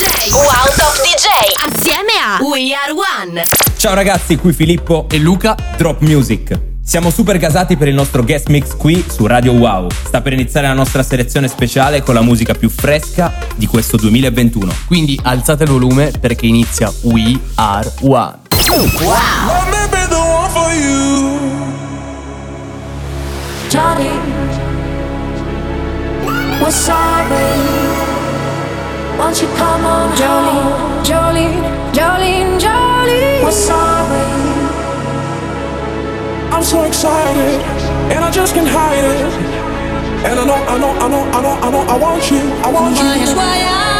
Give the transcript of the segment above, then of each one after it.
DJ. Wow Top DJ. Assieme a We Are One. Ciao ragazzi, qui Filippo e Luca. Drop Music. Siamo super gasati per il nostro guest mix qui su Radio Wow. Sta per iniziare la nostra selezione speciale con la musica più fresca di questo 2021. Quindi alzate il volume perché inizia We Are One. Wow! Johnny, we're sorry. Won't you come on Jolene, Jolene, Jolene, Jolene. We're sorry I'm so excited And I just can't hide it. And I know, I know, I know, I know, I know I want you, I want you. Voyage, voyage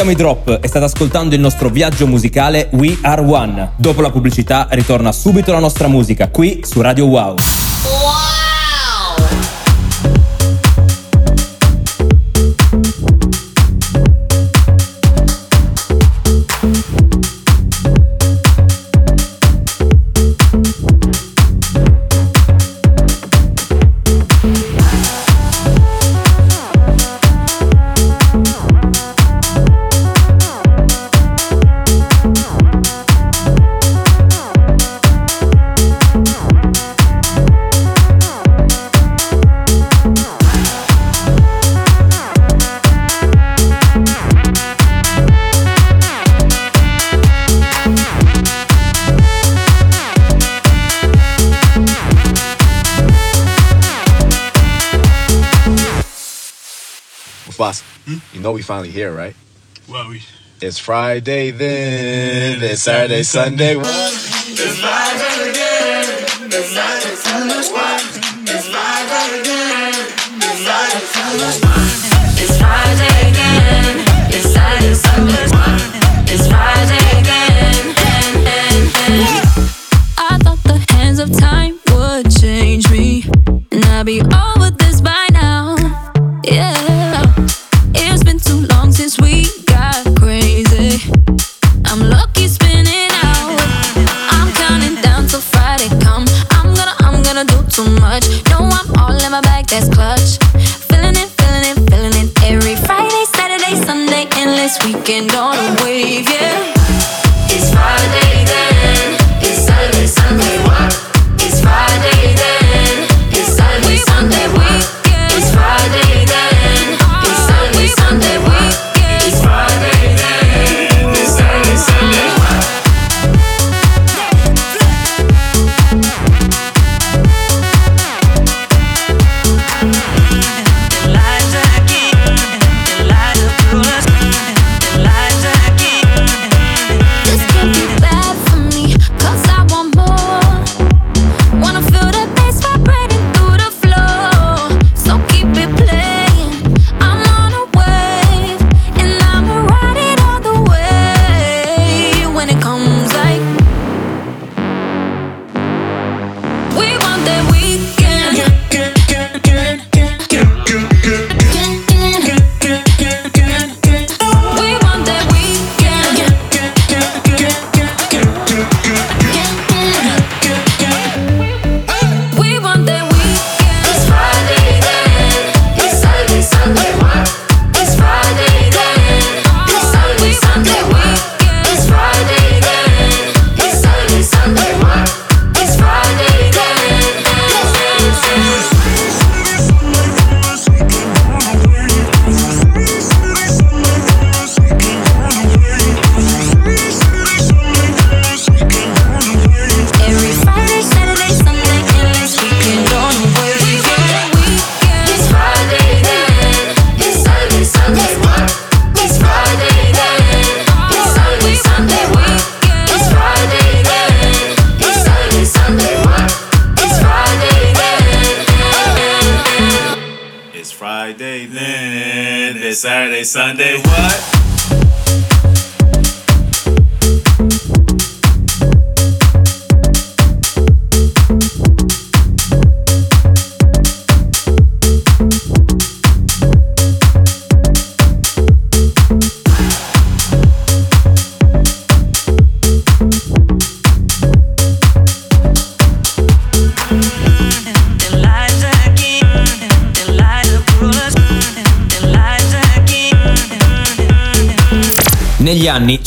siamo i Drop e state ascoltando il nostro viaggio musicale We Are One. Dopo la pubblicità ritorna subito la nostra musica qui su Radio Wow. Know we finally here, right? Well, we. It's Friday then. It's Saturday, Sunday. It's Friday again. It's Saturday, Sunday. It's Friday again. It's Friday, Sunday. It's Friday again. It's Saturday, Sunday. It's Friday again. I thought the hands of time would change me, and I'd be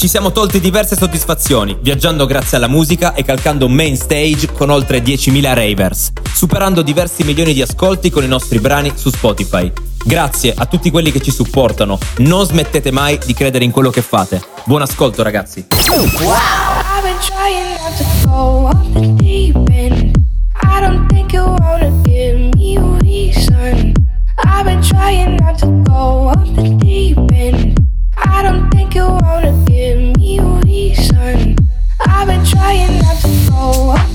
ci siamo tolti diverse soddisfazioni, viaggiando grazie alla musica e calcando main stage con oltre 10.000 ravers, superando diversi milioni di ascolti con i nostri brani su Spotify. Grazie a tutti quelli che ci supportano, non smettete mai di credere in quello che fate. Buon ascolto ragazzi. End. I don't think you wanna trying not to go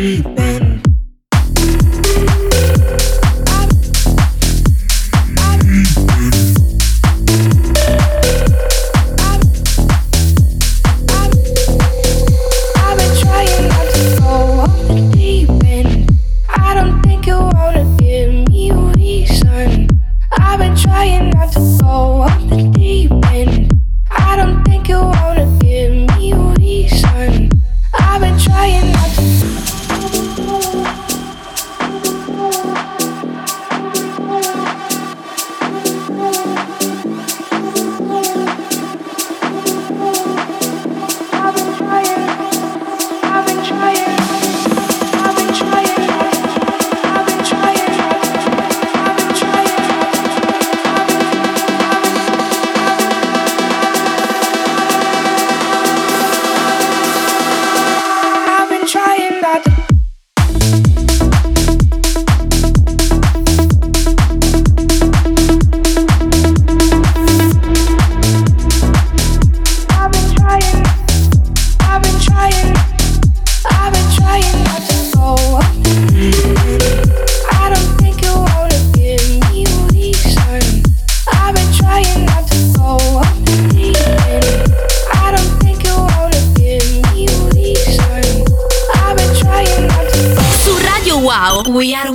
Yeah. We are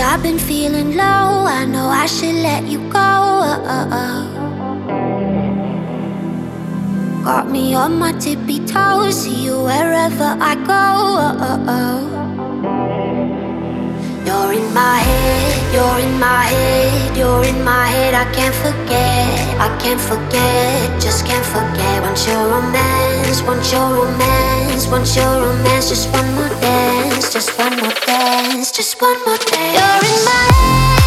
I've been feeling low. I know I should let you go. Got me on my tippy toes. See you wherever I go. You're in my head, you're in my head, you're in my head. I can't forget, I can't forget, just can't forget. Want your romance, want your romance, want your romance. Just one more dance, just one more dance, just one more dance. You're in my head,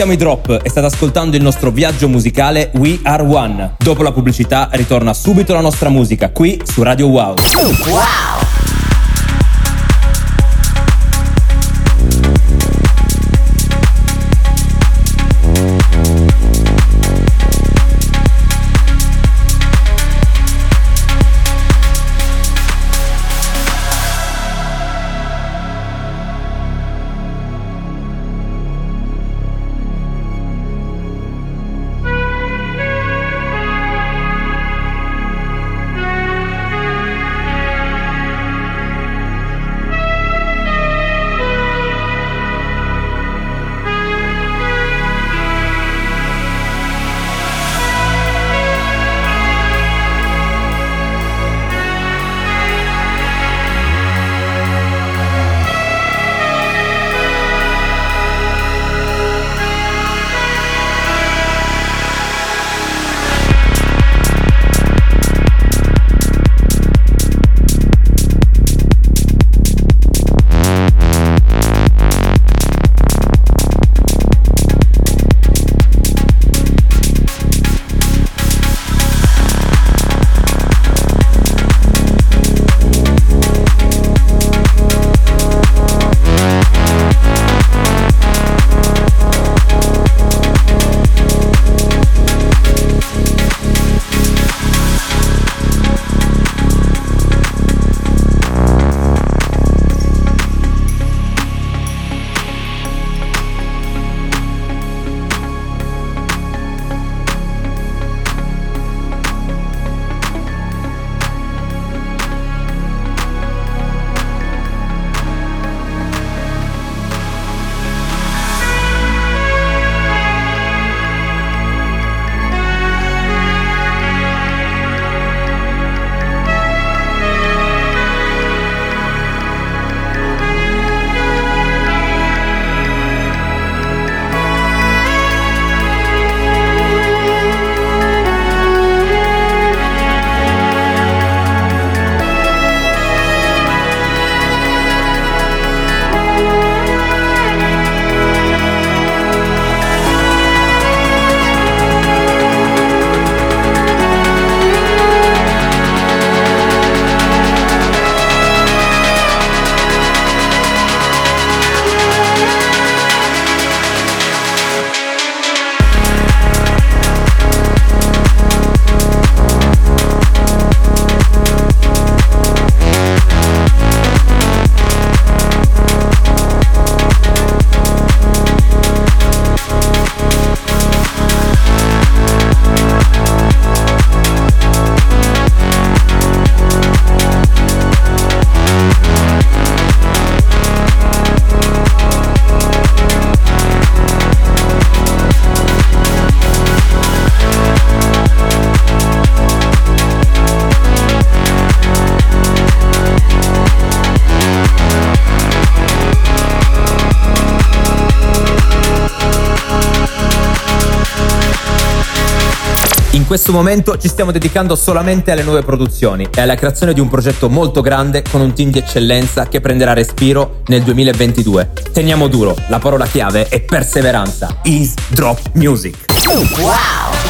Siamo i Drop e state ascoltando il nostro viaggio musicale We Are One. Dopo la pubblicità ritorna subito la nostra musica qui su Radio Wow. You're questo momento ci stiamo dedicando solamente alle nuove produzioni e alla creazione di un progetto molto grande con un team di eccellenza che prenderà respiro nel 2022. Teniamo duro, la parola chiave è perseveranza. Is Drop Music. Wow!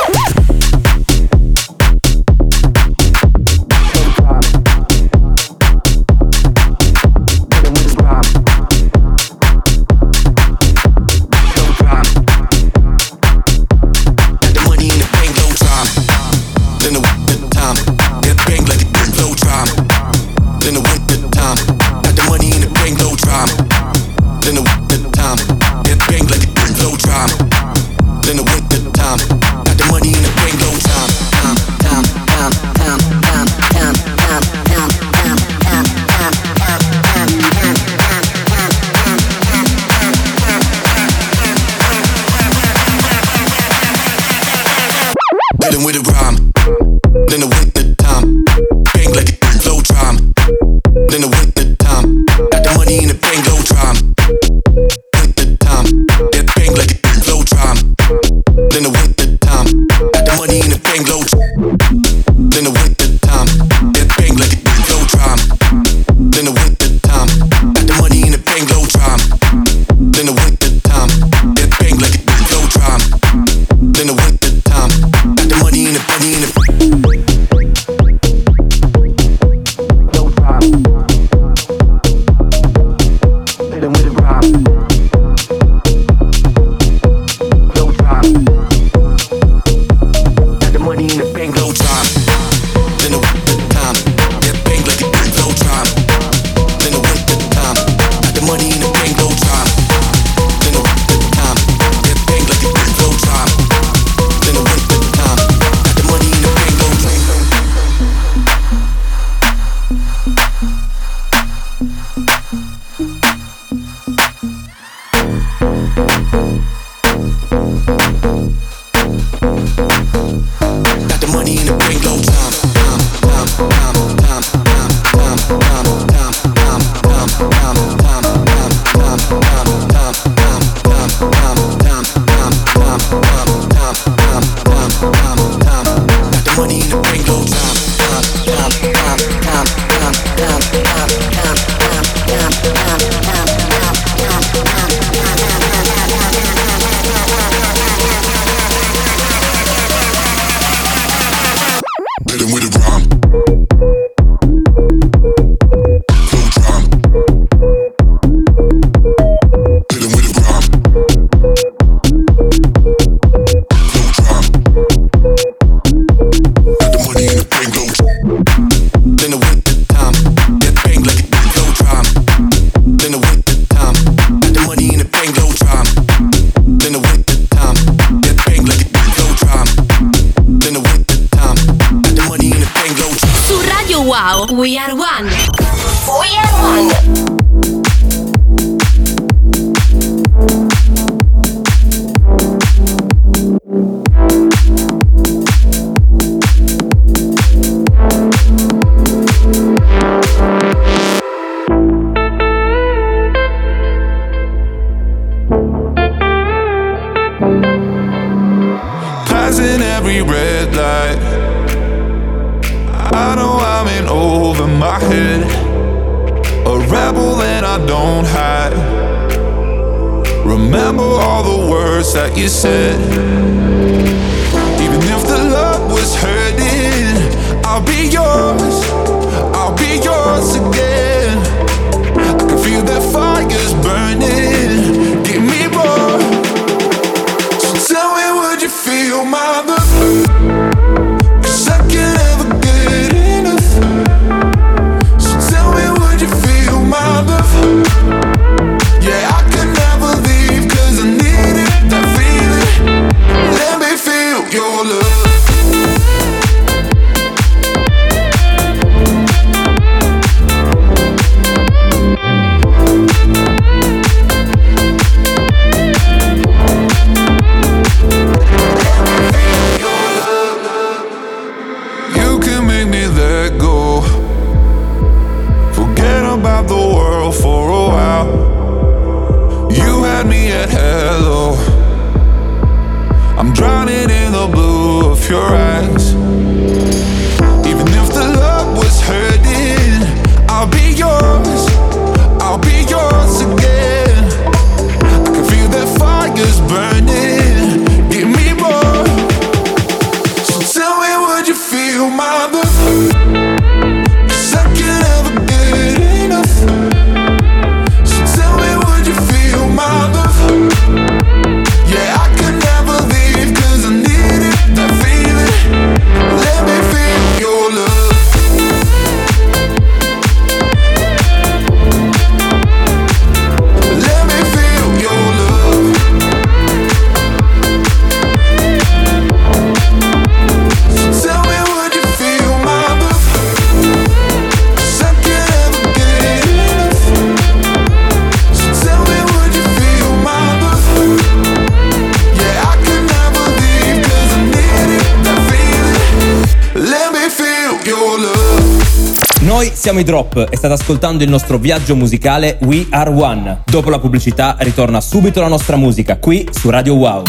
Noi siamo i Drop e state ascoltando il nostro viaggio musicale We Are One. Dopo la pubblicità ritorna subito la nostra musica qui su Radio Wow.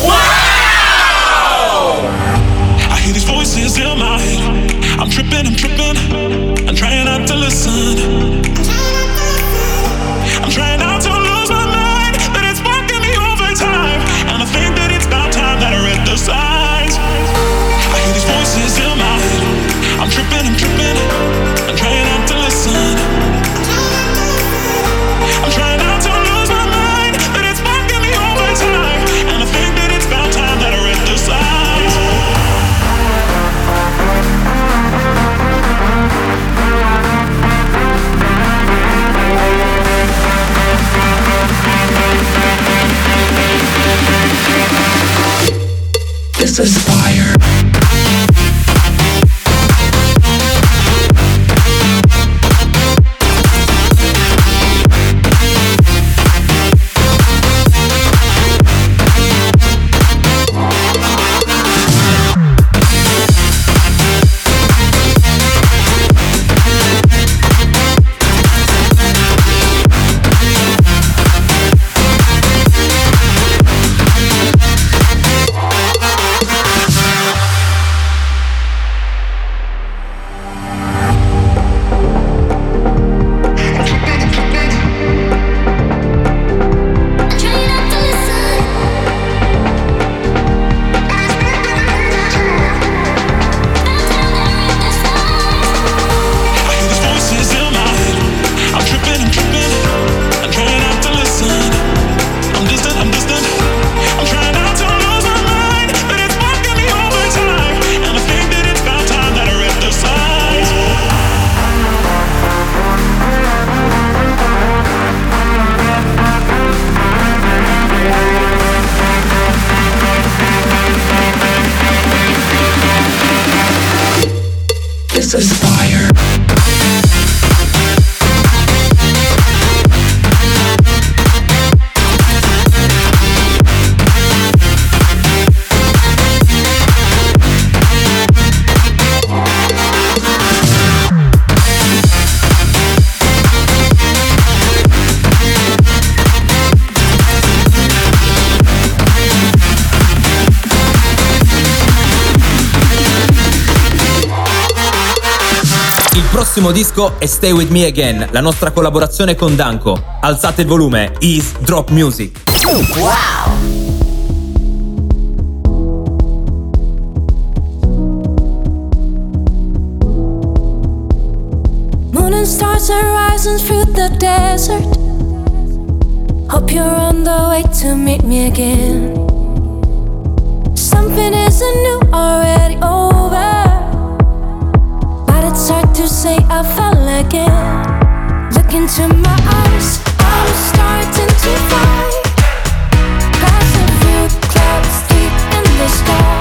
Wow! I hear these voices in my head. I'm tripping, I'm tripping. This is fire prossimo disco è Stay With Me Again, la nostra collaborazione con Danko. Alzate il volume, is Drop Music. Wow! stars are rising through the desert. Hope you're on the way to meet me again. Something isn't new already. Oh, to say I fell again. Look into my eyes, I'm starting to fight. Clouds of you, clouds deep in the sky.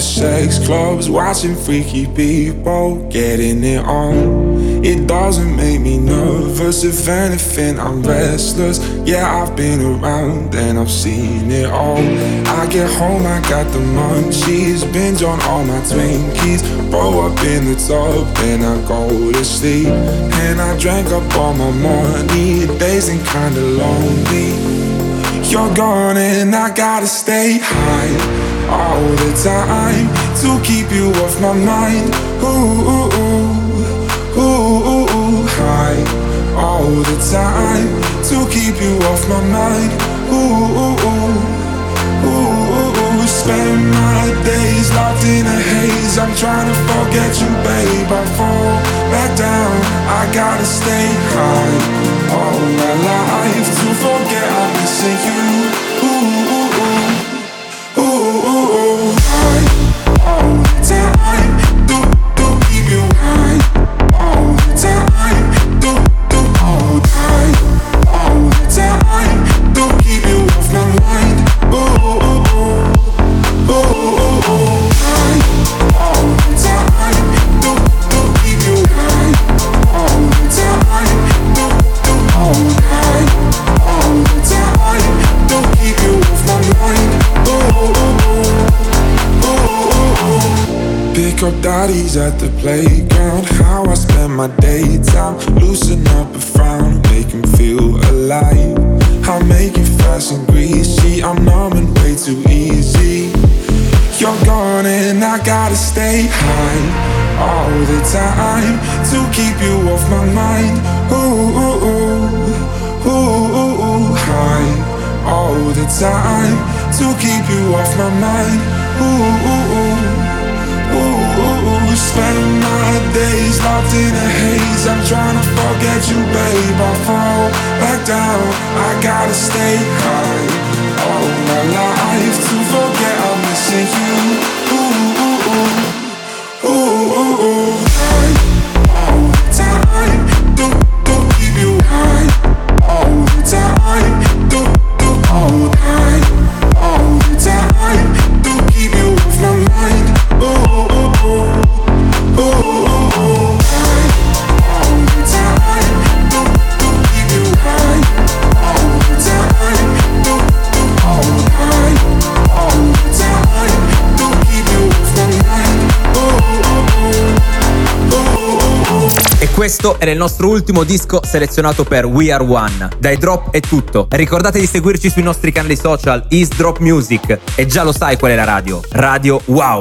Sex clubs, watching freaky people getting it on. It doesn't make me nervous, if anything, I'm restless. Yeah, I've been around and I've seen it all. I get home, I got the munchies, binge on all my Twinkies, throw up in the tub, then I go to sleep. And I drank up all my money, days and kinda lonely. You're gone and I gotta stay high all the time to keep you off my mind. Ooh, ooh, ooh, ooh, ooh, high all the time to keep you off my mind. Ooh, ooh, ooh, ooh, ooh, ooh. Spend my days locked in a haze. I'm trying to forget you, babe. I fall back down. I gotta stay high all my life to forget I'm missing you. Ooh, ooh, Pick up daddies at the playground. How I spend my daytime. Loosen up a frown, make him feel alive. I make it fast and greasy. I'm numbing way too easy. You're gone and I gotta stay high all the time to keep you off my mind. Ooh, ooh, ooh, ooh, ooh, ooh, high all the time to keep you off my mind. Ooh, ooh, ooh, ooh, ooh, ooh. Spend my days locked in a haze. I'm trying to forget you, babe. I fall back down. I gotta stay high all my life to forget I'm missing you. Ooh, ooh, ooh, ooh, ooh, ooh. High all the time. Do, do keep you high all the time. Questo era il nostro ultimo disco selezionato per We Are One. Dai drop è tutto. Ricordate di seguirci sui nostri canali social East Drop Music e già lo sai qual è la radio. Radio Wow.